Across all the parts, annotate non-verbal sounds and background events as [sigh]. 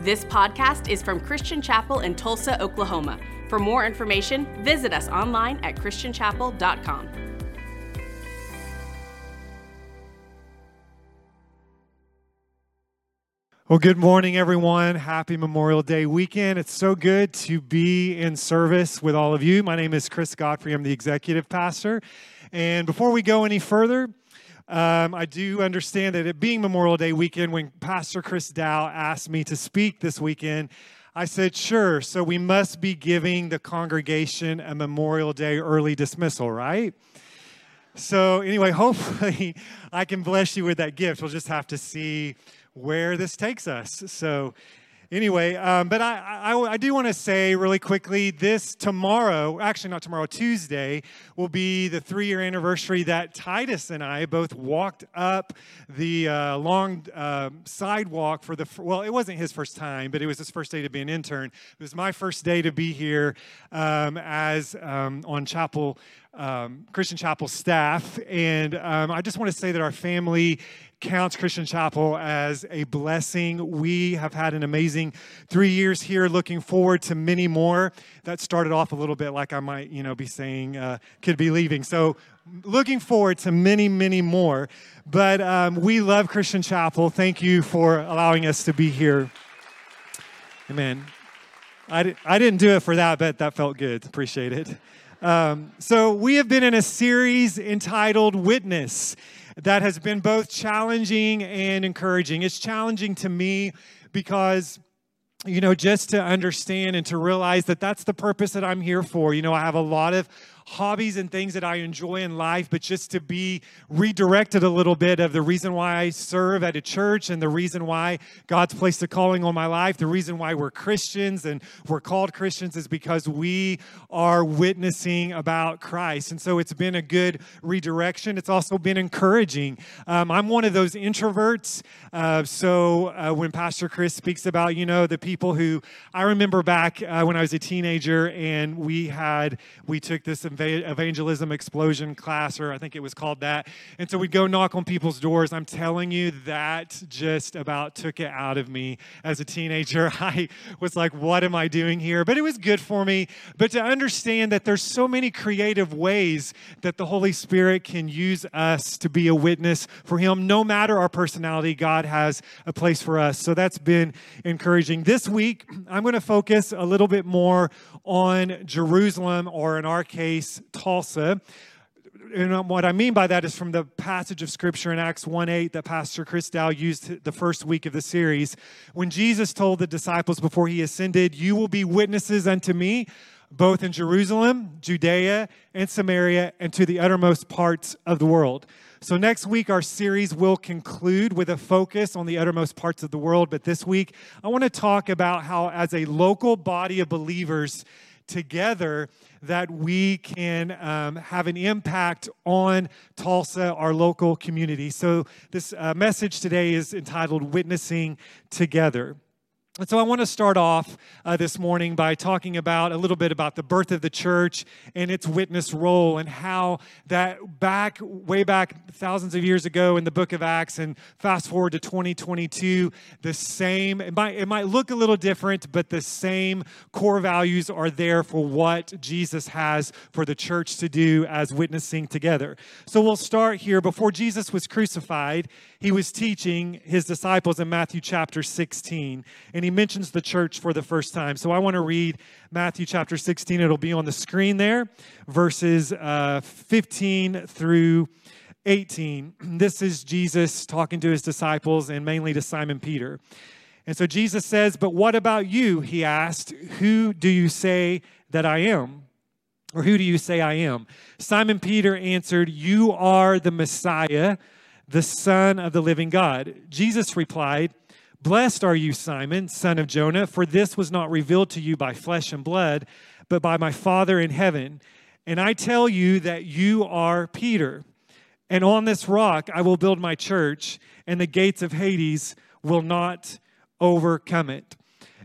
This podcast is from Christian Chapel in Tulsa, Oklahoma. For more information, visit us online at christianchapel.com. Well, good morning, everyone. Happy Memorial Day weekend. It's so good to be in service with all of you. My name is Chris Godfrey. I'm the executive pastor. And before we go any further, um, I do understand that it being Memorial Day weekend, when Pastor Chris Dow asked me to speak this weekend, I said, sure. So we must be giving the congregation a Memorial Day early dismissal, right? So, anyway, [laughs] hopefully I can bless you with that gift. We'll just have to see where this takes us. So, anyway, um, but I, I, I do want to say really quickly this tomorrow, actually, not tomorrow, Tuesday, will be the three year anniversary that Titus and I both walked up the uh, long uh, sidewalk for the, well, it wasn't his first time, but it was his first day to be an intern. It was my first day to be here um, as um, on chapel. Um, Christian Chapel staff. And um, I just want to say that our family counts Christian Chapel as a blessing. We have had an amazing three years here, looking forward to many more. That started off a little bit like I might, you know, be saying uh, could be leaving. So looking forward to many, many more. But um, we love Christian Chapel. Thank you for allowing us to be here. Amen. I, I didn't do it for that, but that felt good. Appreciate it. Um, so, we have been in a series entitled Witness that has been both challenging and encouraging. It's challenging to me because you know, just to understand and to realize that that's the purpose that I'm here for. You know, I have a lot of hobbies and things that I enjoy in life, but just to be redirected a little bit of the reason why I serve at a church and the reason why God's placed a calling on my life, the reason why we're Christians and we're called Christians is because we are witnessing about Christ. And so it's been a good redirection. It's also been encouraging. Um, I'm one of those introverts. Uh, so uh, when Pastor Chris speaks about, you know, the people who I remember back uh, when I was a teenager and we had, we took this evangelism explosion class, or I think it was called that. And so we'd go knock on people's doors. I'm telling you, that just about took it out of me as a teenager. [laughs] I was like, what am I doing here? But it was good for me. But to understand that there's so many creative ways that the Holy Spirit can use us to be a witness for Him, no matter our personality, God has a place for us. So that's been encouraging. This week, [clears throat] I'm going to focus a little bit more on Jerusalem, or in our case, Tulsa. And what I mean by that is from the passage of scripture in Acts 1 8 that Pastor Chris Dow used the first week of the series. When Jesus told the disciples before he ascended, You will be witnesses unto me, both in Jerusalem, Judea, and Samaria, and to the uttermost parts of the world. So, next week, our series will conclude with a focus on the uttermost parts of the world. But this week, I want to talk about how, as a local body of believers, together that we can um, have an impact on Tulsa, our local community. So, this uh, message today is entitled Witnessing Together. And so I want to start off uh, this morning by talking about a little bit about the birth of the church and its witness role and how that back, way back thousands of years ago in the book of Acts and fast forward to 2022, the same, it might, it might look a little different, but the same core values are there for what Jesus has for the church to do as witnessing together. So we'll start here. Before Jesus was crucified, he was teaching his disciples in Matthew chapter 16. And he mentions the church for the first time. So I want to read Matthew chapter 16. It'll be on the screen there, verses uh, 15 through 18. [clears throat] This is Jesus talking to his disciples and mainly to Simon Peter. And so Jesus says, But what about you? He asked, Who do you say that I am? Or who do you say I am? Simon Peter answered, You are the Messiah, the Son of the living God. Jesus replied, Blessed are you, Simon, son of Jonah, for this was not revealed to you by flesh and blood, but by my Father in heaven. And I tell you that you are Peter. And on this rock I will build my church, and the gates of Hades will not overcome it.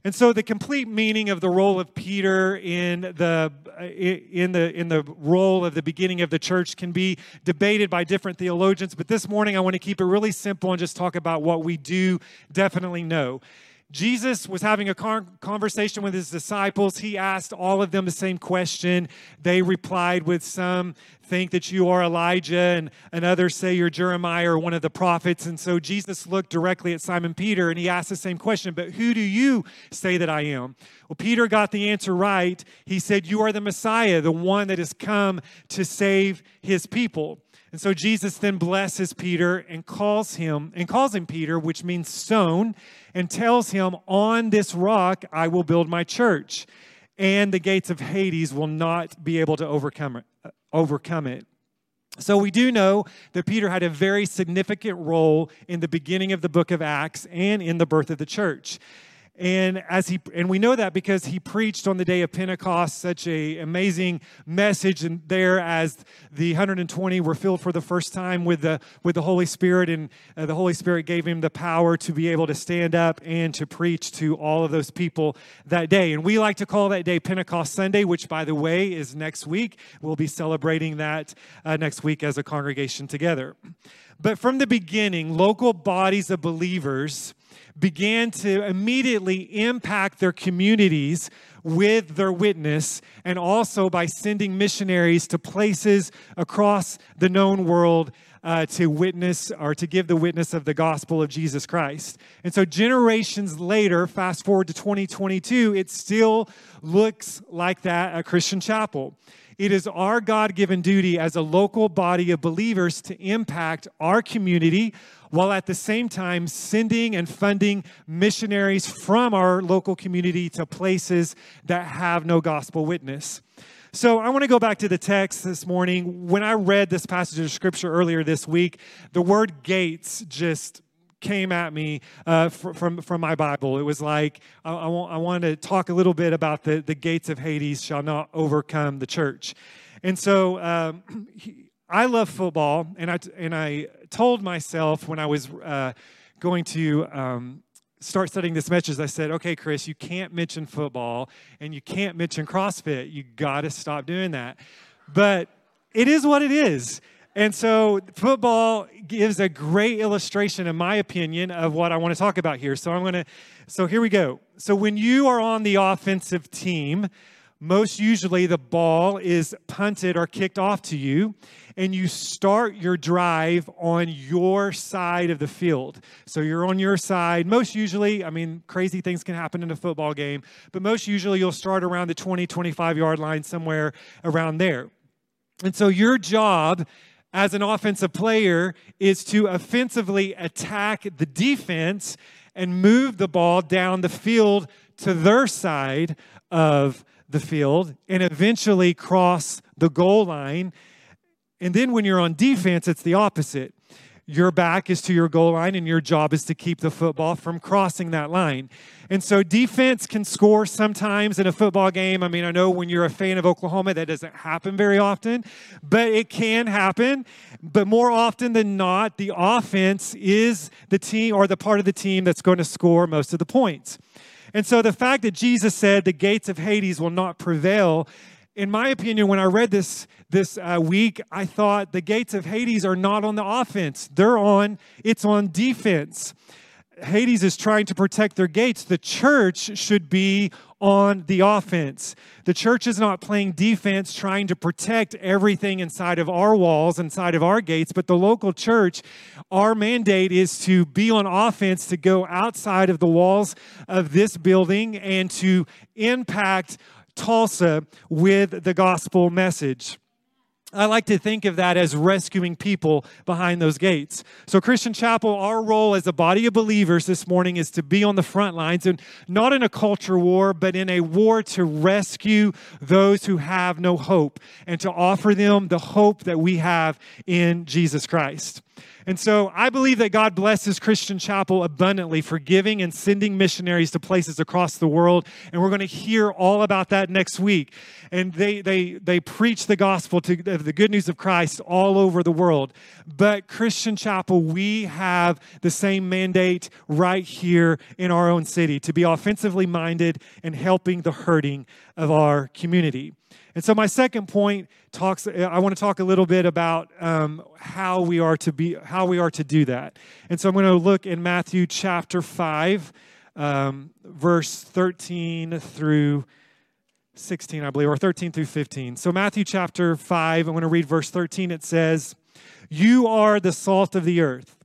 And so the complete meaning of the role of Peter in the uh, in the in the role of the beginning of the church can be debated by different theologians, but this morning I want to keep it really simple and just talk about what we do definitely know. Jesus was having a conversation with his disciples. He asked all of them the same question. They replied with some think that you are Elijah, and, others say you're Jeremiah or one of the prophets. And so Jesus looked directly at Simon Peter and he asked the same question, But who do you say that I am? Well, Peter got the answer right. He said, You are the Messiah, the one that has come to save his people. And so Jesus then blesses Peter and calls him, and calls him Peter, which means stone, and tells him, On this rock I will build my church, and the gates of Hades will not be able to overcome it. Overcome it. So we do know that Peter had a very significant role in the beginning of the book of Acts and in the birth of the church. And as he and we know that because he preached on the day of Pentecost such a amazing message and there as the 120 were filled for the first time with the with the Holy Spirit and uh, the Holy Spirit gave him the power to be able to stand up and to preach to all of those people that day. And we like to call that day Pentecost Sunday, which by the way is next week. We'll be celebrating that uh, next week as a congregation together. But from the beginning, local bodies of believers began to immediately impact their communities with their witness and also by sending missionaries to places across the known world uh, to witness or to give the witness of the gospel of Jesus Christ. And so, generations later, fast forward to 2022, it still looks like that at Christian Chapel. It is our God given duty as a local body of believers to impact our community while at the same time sending and funding missionaries from our local community to places that have no gospel witness. So I want to go back to the text this morning. When I read this passage of scripture earlier this week, the word gates just came at me uh, from, from my Bible. It was like, I, I, want, I to talk a little bit about the, the gates of Hades shall not overcome the church. And so um, [clears throat] he, I love football, and I, and I told myself when I was uh, going to um, start studying this message, I said, okay, Chris, you can't mention football and you can't mention CrossFit. You got to stop doing that. But it is what it is. And so, football gives a great illustration, in my opinion, of what I want to talk about here. So, I'm going to, so here we go. So, when you are on the offensive team, most usually the ball is punted or kicked off to you, and you start your drive on your side of the field. So you're on your side. Most usually, I mean, crazy things can happen in a football game, but most usually you'll start around the 20, 25 yard line, somewhere around there. And so your job as an offensive player is to offensively attack the defense and move the ball down the field to their side of the field and eventually cross the goal line. And then when you're on defense, it's the opposite. Your back is to your goal line, and your job is to keep the football from crossing that line. And so, defense can score sometimes in a football game. I mean, I know when you're a fan of Oklahoma, that doesn't happen very often, but it can happen. But more often than not, the offense is the team or the part of the team that's going to score most of the points. And so the fact that Jesus said the gates of Hades will not prevail, in my opinion, when I read this this uh, week, I thought the gates of Hades are not on the offense. They're on, it's on defense. Hades is trying to protect their gates. The church should be on the offense. The church is not playing defense, trying to protect everything inside of our walls, inside of our gates, but the local church, our mandate is to be on offense, to go outside of the walls of this building and to impact Tulsa with the gospel message. I like to think of that as rescuing people behind those gates. So, Christian Chapel, our role as a body of believers this morning is to be on the front lines and not in a culture war, but in a war to rescue those who have no hope and to offer them the hope that we have in Jesus Christ. And so I believe that God blesses Christian Chapel abundantly for giving and sending missionaries to places across the world. And we're going to hear all about that next week. And they, they, they preach the gospel to the good news of Christ all over the world. But Christian Chapel, we have the same mandate right here in our own city to be offensively minded and helping the hurting of our community. And so my second point talks. I want to talk a little bit about um, how we are to be, how we are to do that. And so I'm going to look in Matthew chapter five, um, verse 13 through 16, I believe, or 13 through 15. So, Matthew chapter 5, I'm going to read verse 13. It says, You are the salt of the earth.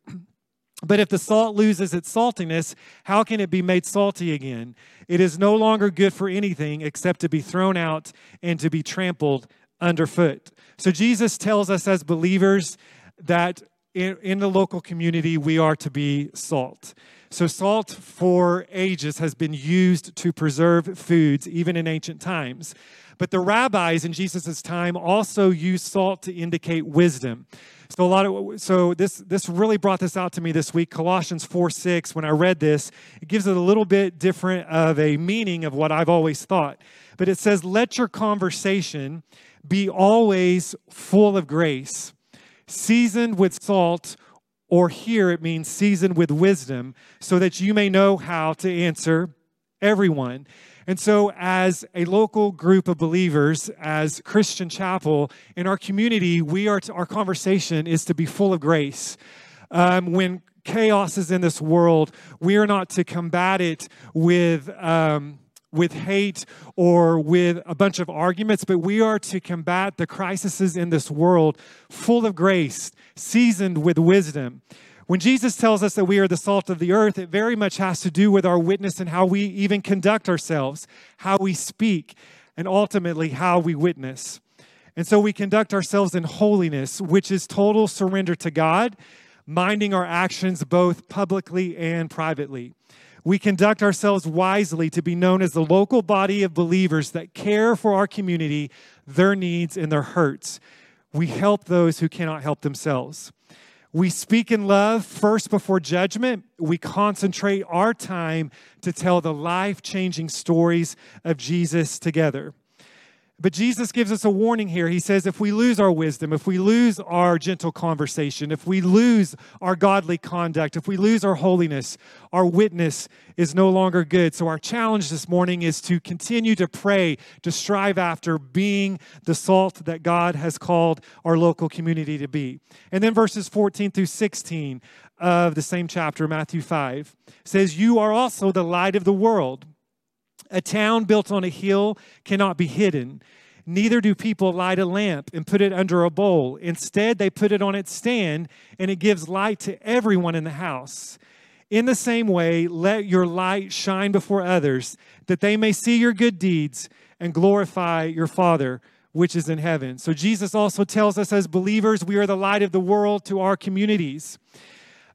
But if the salt loses its saltiness, how can it be made salty again? It is no longer good for anything except to be thrown out and to be trampled underfoot. So Jesus tells us as believers that in, in the local community, we are to be salt. So, salt for ages has been used to preserve foods, even in ancient times. But the rabbis in Jesus' time also used salt to indicate wisdom. So a lot of so this this really brought this out to me this week. Colossians 4 6, when I read this, it gives it a little bit different of a meaning of what I've always thought. But it says, Let your conversation be always full of grace, seasoned with salt, or here it means seasoned with wisdom, so that you may know how to answer everyone. And so, as a local group of believers, as Christian Chapel in our community, we are to, our conversation is to be full of grace. Um, when chaos is in this world, we are not to combat it with. Um, with hate or with a bunch of arguments, but we are to combat the crises in this world full of grace, seasoned with wisdom. When Jesus tells us that we are the salt of the earth, it very much has to do with our witness and how we even conduct ourselves, how we speak, and ultimately how we witness. And so we conduct ourselves in holiness, which is total surrender to God, minding our actions both publicly and privately. We conduct ourselves wisely to be known as the local body of believers that care for our community, their needs, and their hurts. We help those who cannot help themselves. We speak in love first before judgment. We concentrate our time to tell the life changing stories of Jesus together. But Jesus gives us a warning here. He says, if we lose our wisdom, if we lose our gentle conversation, if we lose our godly conduct, if we lose our holiness, our witness is no longer good. So, our challenge this morning is to continue to pray, to strive after being the salt that God has called our local community to be. And then verses 14 through 16 of the same chapter, Matthew 5, says, You are also the light of the world. A town built on a hill cannot be hidden. Neither do people light a lamp and put it under a bowl. Instead, they put it on its stand, and it gives light to everyone in the house. In the same way, let your light shine before others, that they may see your good deeds and glorify your Father which is in heaven. So, Jesus also tells us as believers, we are the light of the world to our communities.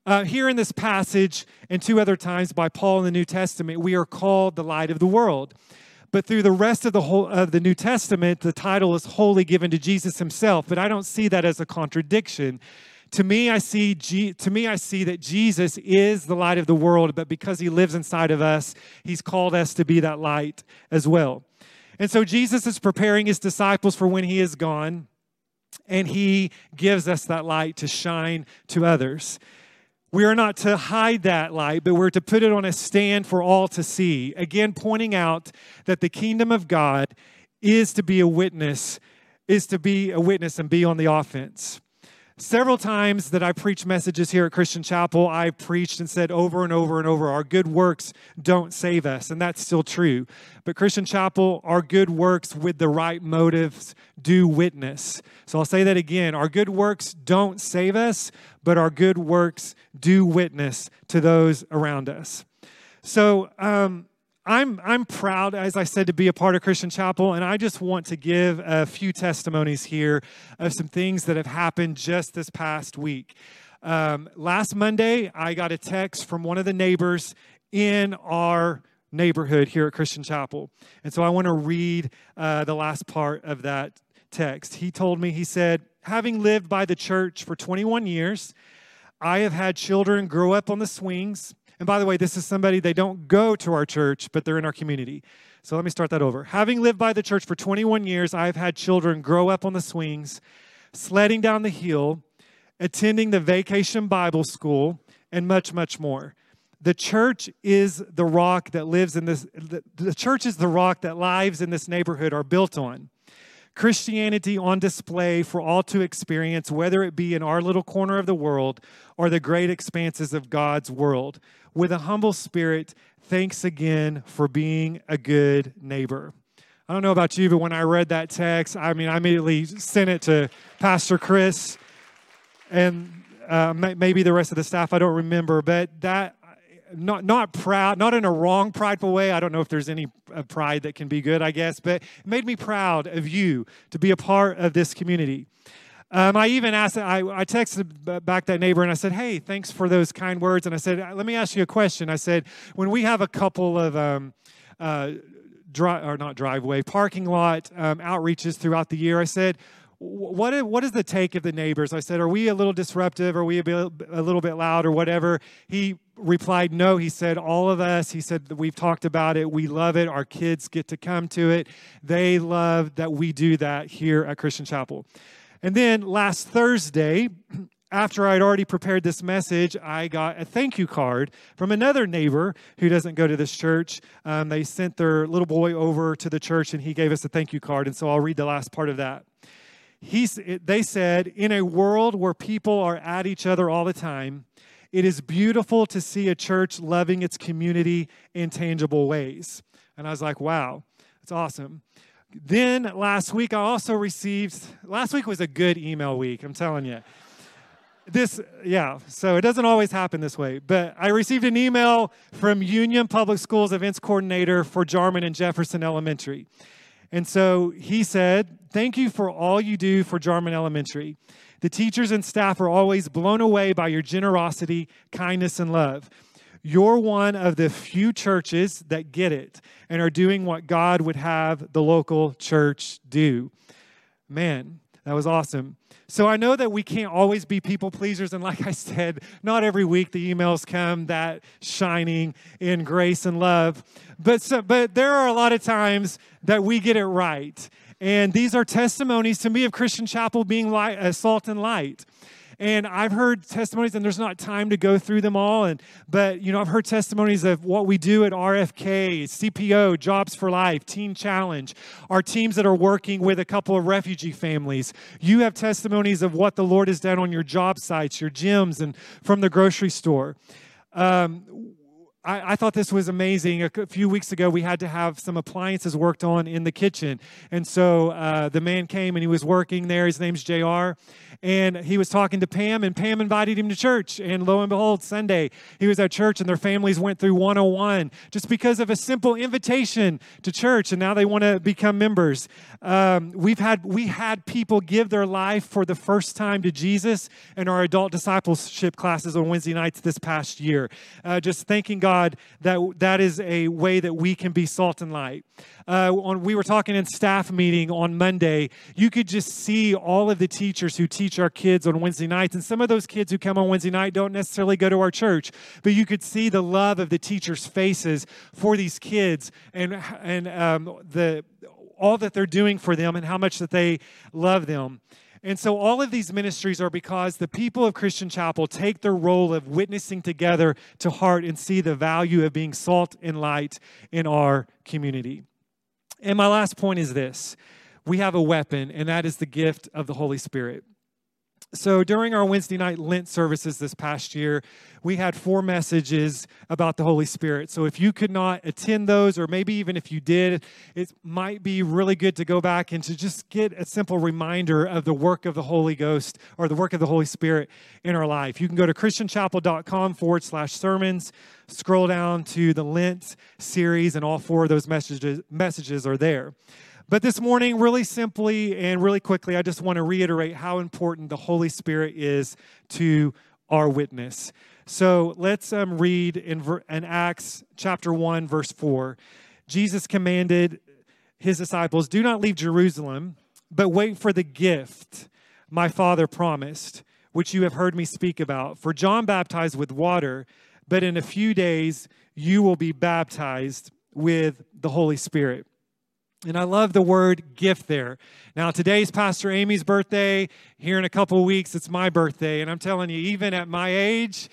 Uh, here in this passage and two other times by Paul in the New Testament, we are called the light of the world. But through the rest of the whole of the New Testament, the title is wholly given to Jesus himself. But I don't see that as a contradiction. To me, I see G- to me I see that Jesus is the light of the world, but because he lives inside of us, he's called us to be that light as well. And so Jesus is preparing his disciples for when he is gone, and he gives us that light to shine to others. We are not to hide that light, but we're to put it on a stand for all to see. Again, pointing out that the kingdom of God is to be a witness, is to be a witness and be on the offense. Several times that I preach messages here at Christian Chapel, I preached and said over and over and over, our good works don't save us. And that's still true. But Christian Chapel, our good works with the right motives do witness. So I'll say that again. Our good works don't save us, but our good works do witness to those around us. So, um, I'm, I'm proud, as I said, to be a part of Christian Chapel, and I just want to give a few testimonies here of some things that have happened just this past week. Um, last Monday, I got a text from one of the neighbors in our neighborhood here at Christian Chapel. And so I want to read uh, the last part of that text. He told me, he said, Having lived by the church for 21 years, I have had children grow up on the swings and by the way, this is somebody, they don't go to our church, but they're in our community. So let me start that over. Having lived by the church for 21 years, I've had children grow up on the swings, sledding down the hill, attending the vacation Bible school, and much, much more. The church is the rock that lives in this, the, the church is the rock that lives in this neighborhood are built on. Christianity on display for all to experience, whether it be in our little corner of the world or the great expanses of God's world. With a humble spirit, thanks again for being a good neighbor. I don't know about you, but when I read that text, I mean, I immediately sent it to Pastor Chris and uh, maybe the rest of the staff. I don't remember, but that not not proud, not in a wrong, prideful way. I don't know if there's any uh, pride that can be good, I guess, but it made me proud of you to be a part of this community. Um, I even asked, I, I texted back that neighbor and I said, Hey, thanks for those kind words. And I said, Let me ask you a question. I said, When we have a couple of, um, uh, dri- or not driveway, parking lot um, outreaches throughout the year, I said, what what is the take of the neighbors? I said, are we a little disruptive? Are we a, bit, a little bit loud or whatever? He replied, no. He said, all of us. He said, we've talked about it. We love it. Our kids get to come to it. They love that we do that here at Christian Chapel. And then last Thursday, [clears throat] after I'd already prepared this message, I got a thank you card from another neighbor who doesn't go to this church. Um, they sent their little boy over to the church and he gave us a thank you card. And so I'll read the last part of that. He, they said, in a world where people are at each other all the time, it is beautiful to see a church loving its community in tangible ways. And I was like, wow, that's awesome. Then last week, I also received, last week was a good email week, I'm telling you. This, yeah, so it doesn't always happen this way, but I received an email from Union Public Schools events coordinator for Jarman and Jefferson Elementary. And so he said, Thank you for all you do for Jarman Elementary. The teachers and staff are always blown away by your generosity, kindness, and love. You're one of the few churches that get it and are doing what God would have the local church do. Man, that was awesome. So I know that we can't always be people pleasers. And like I said, not every week the emails come that shining in grace and love. But, so, but there are a lot of times that we get it right. And these are testimonies to me of Christian Chapel being light, uh, salt and light. And I've heard testimonies, and there's not time to go through them all. And but you know, I've heard testimonies of what we do at RFK, CPO, Jobs for Life, Teen Challenge, our teams that are working with a couple of refugee families. You have testimonies of what the Lord has done on your job sites, your gyms, and from the grocery store. Um, I, I, thought this was amazing. A, few weeks ago, we had to have some appliances worked on in the kitchen. And so uh, the man came and he was working there. His name's JR and he was talking to Pam, and Pam invited him to church. And lo and behold, Sunday, he was at church, and their families went through 101 just because of a simple invitation to church, and now they want to become members. Um, we've had we had people give their life for the first time to Jesus in our adult discipleship classes on Wednesday nights this past year. Uh, just thanking God that that is a way that we can be salt and light uh, on, we were talking in staff meeting on Monday, you could just see all of the teachers who teach our kids on Wednesday nights. And some of those kids who come on Wednesday night don't necessarily go to our church, but you could see the love of the teachers' faces for these kids and, and um, the, all that they're doing for them and how much that they love them. And so, all of these ministries are because the people of Christian Chapel take their role of witnessing together to heart and see the value of being salt and light in our community. And my last point is this we have a weapon, and that is the gift of the Holy Spirit. So during our Wednesday night Lent services this past year, we had four messages about the Holy Spirit. So if you could not attend those, or maybe even if you did, it might be really good to go back and to just get a simple reminder of the work of the Holy Ghost or the work of the Holy Spirit in our life. You can go to christianchapel.com forward slash sermons, scroll down to the Lent series, and all four of those messages, messages are there. But this morning, really simply and really quickly, I just want to reiterate how important the Holy Spirit is to our witness. So let's um, read in, in Acts chapter 1, verse 4. Jesus commanded his disciples, Do not leave Jerusalem, but wait for the gift my Father promised, which you have heard me speak about. For John baptized with water, but in a few days you will be baptized with the Holy Spirit. And I love the word gift there. Now, today's Pastor Amy's birthday. Here in a couple weeks, it's my birthday. And I'm telling you, even at my age,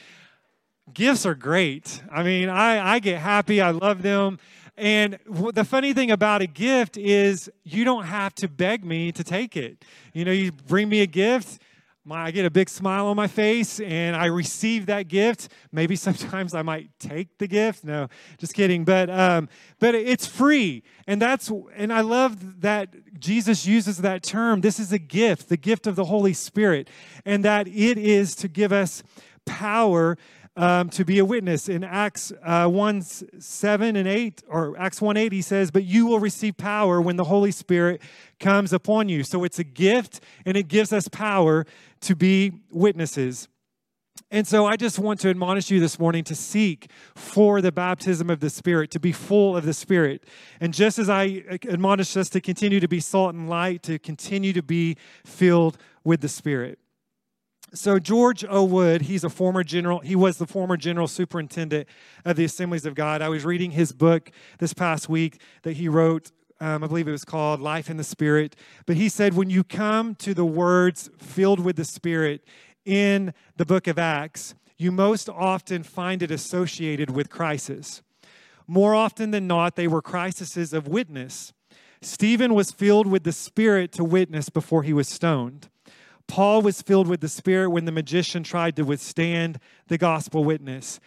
gifts are great. I mean, I, I get happy. I love them. And the funny thing about a gift is you don't have to beg me to take it. You know, you bring me a gift, my, I get a big smile on my face and I receive that gift. Maybe [laughs] sometimes I might take the gift. No, just kidding. But um, but it's free, and that's and I love that Jesus uses that term. This is a gift, the gift of the Holy Spirit, and that it is to give us power um, to be a witness. In Acts uh, 1 7 and 8, or Acts 1 8, he says, But you will receive power when the Holy Spirit comes upon you. So it's a gift and it gives us power to be witnesses. And so I just want to admonish you this morning to seek for the baptism of the Spirit, to be full of the Spirit. And just as I admonish us to continue to be salt and light, to continue to be filled with the Spirit. So George O. Wood, he's a former general. He was the former general superintendent of the Assemblies of God. I was reading his book this past week that he wrote. Um, I believe it was called Life in the Spirit. But he said, when you come to the words filled with the Spirit in the book of Acts, you most often find it associated with crisis. More often than not, they were crises of witness. Stephen was filled with the Spirit to witness before he was stoned. Paul was filled with the Spirit when the magician tried to withstand the gospel witness.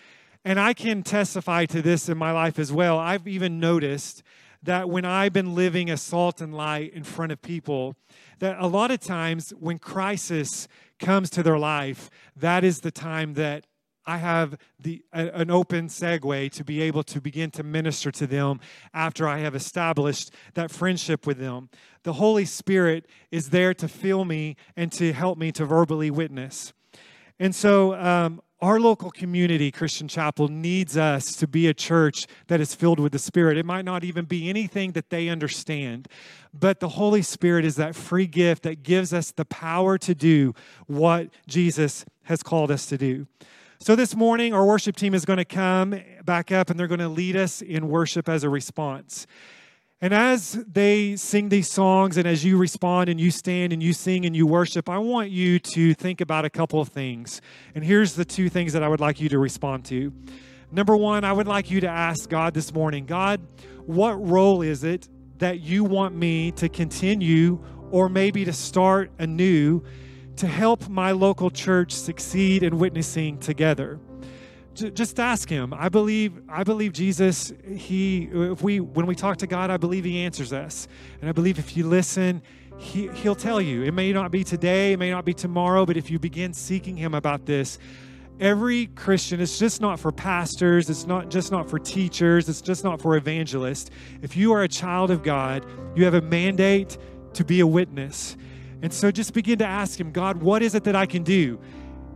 And I can testify to this in my life as well. I've even noticed that when I've been living a salt and light in front of people, that a lot of times when crisis comes to their life, that is the time that I have the, an open segue to be able to begin to minister to them after I have established that friendship with them. The Holy Spirit is there to fill me and to help me to verbally witness. And so, um, our local community, Christian Chapel, needs us to be a church that is filled with the Spirit. It might not even be anything that they understand, but the Holy Spirit is that free gift that gives us the power to do what Jesus has called us to do. So, this morning, our worship team is going to come back up and they're going to lead us in worship as a response. And as they sing these songs, and as you respond and you stand and you sing and you worship, I want you to think about a couple of things. And here's the two things that I would like you to respond to. Number one, I would like you to ask God this morning God, what role is it that you want me to continue or maybe to start anew to help my local church succeed in witnessing together. Just ask him. I believe i believe jesus he if we when we talk to god i believe he answers us. And i believe if you listen he, he'll tell you. It may not be today it may not be tomorrow but if you begin seeking him about this every christian it's just not for pastors it's not just not for teachers it's just not for evangelists. If you are a child of god you have a mandate to be a witness and so just begin to ask Him, God, what is it that I can do?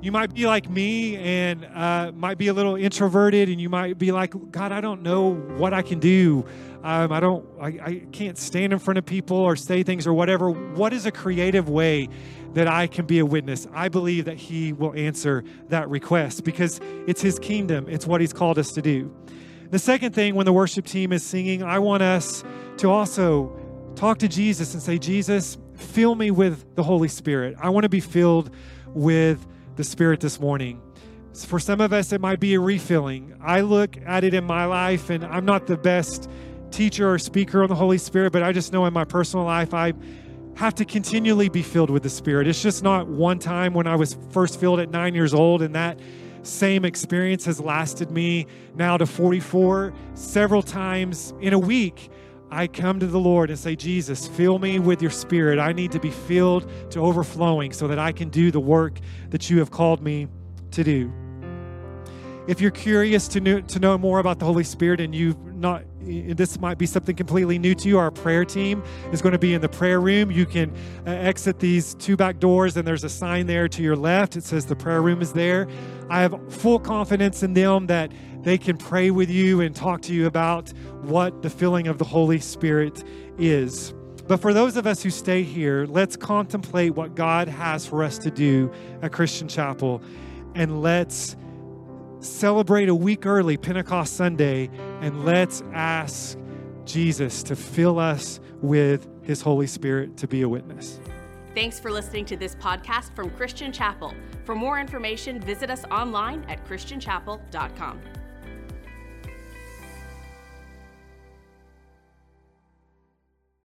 You might be like me and uh, might be a little introverted, and you might be like, God, I don't know what I can do. Um, I don't, I, I can't stand in front of people or say things or whatever. What is a creative way that I can be a witness? I believe that He will answer that request because it's His kingdom, it's what He's called us to do. The second thing, when the worship team is singing, I want us to also talk to Jesus and say, Jesus, fill me with the Holy Spirit. I want to be filled with the Spirit this morning. For some of us, it might be a refilling. I look at it in my life, and I'm not the best teacher or speaker on the Holy Spirit, but I just know in my personal life, I have to continually be filled with the Spirit. It's just not one time when I was first filled at nine years old, and that same experience has lasted me now to 44 several times in a week. I come to the Lord and say, Jesus, fill me with your spirit. I need to be filled to overflowing so that I can do the work that you have called me to do. If you're curious to know, to know more about the Holy Spirit and you've not, this might be something completely new to you, our prayer team is going to be in the prayer room. You can uh, exit these two back doors, and there's a sign there to your left. It says the prayer room is there. I have full confidence in them that they can pray with you and talk to you about what the filling of the Holy Spirit is. But for those of us who stay here, let's contemplate what God has for us to do at Christian Chapel and let's celebrate a week early, Pentecost Sunday, and let's ask Jesus to fill us with his Holy Spirit to be a witness. Thanks for listening to this podcast from Christian Chapel. For more information, visit us online at christianchapel.com.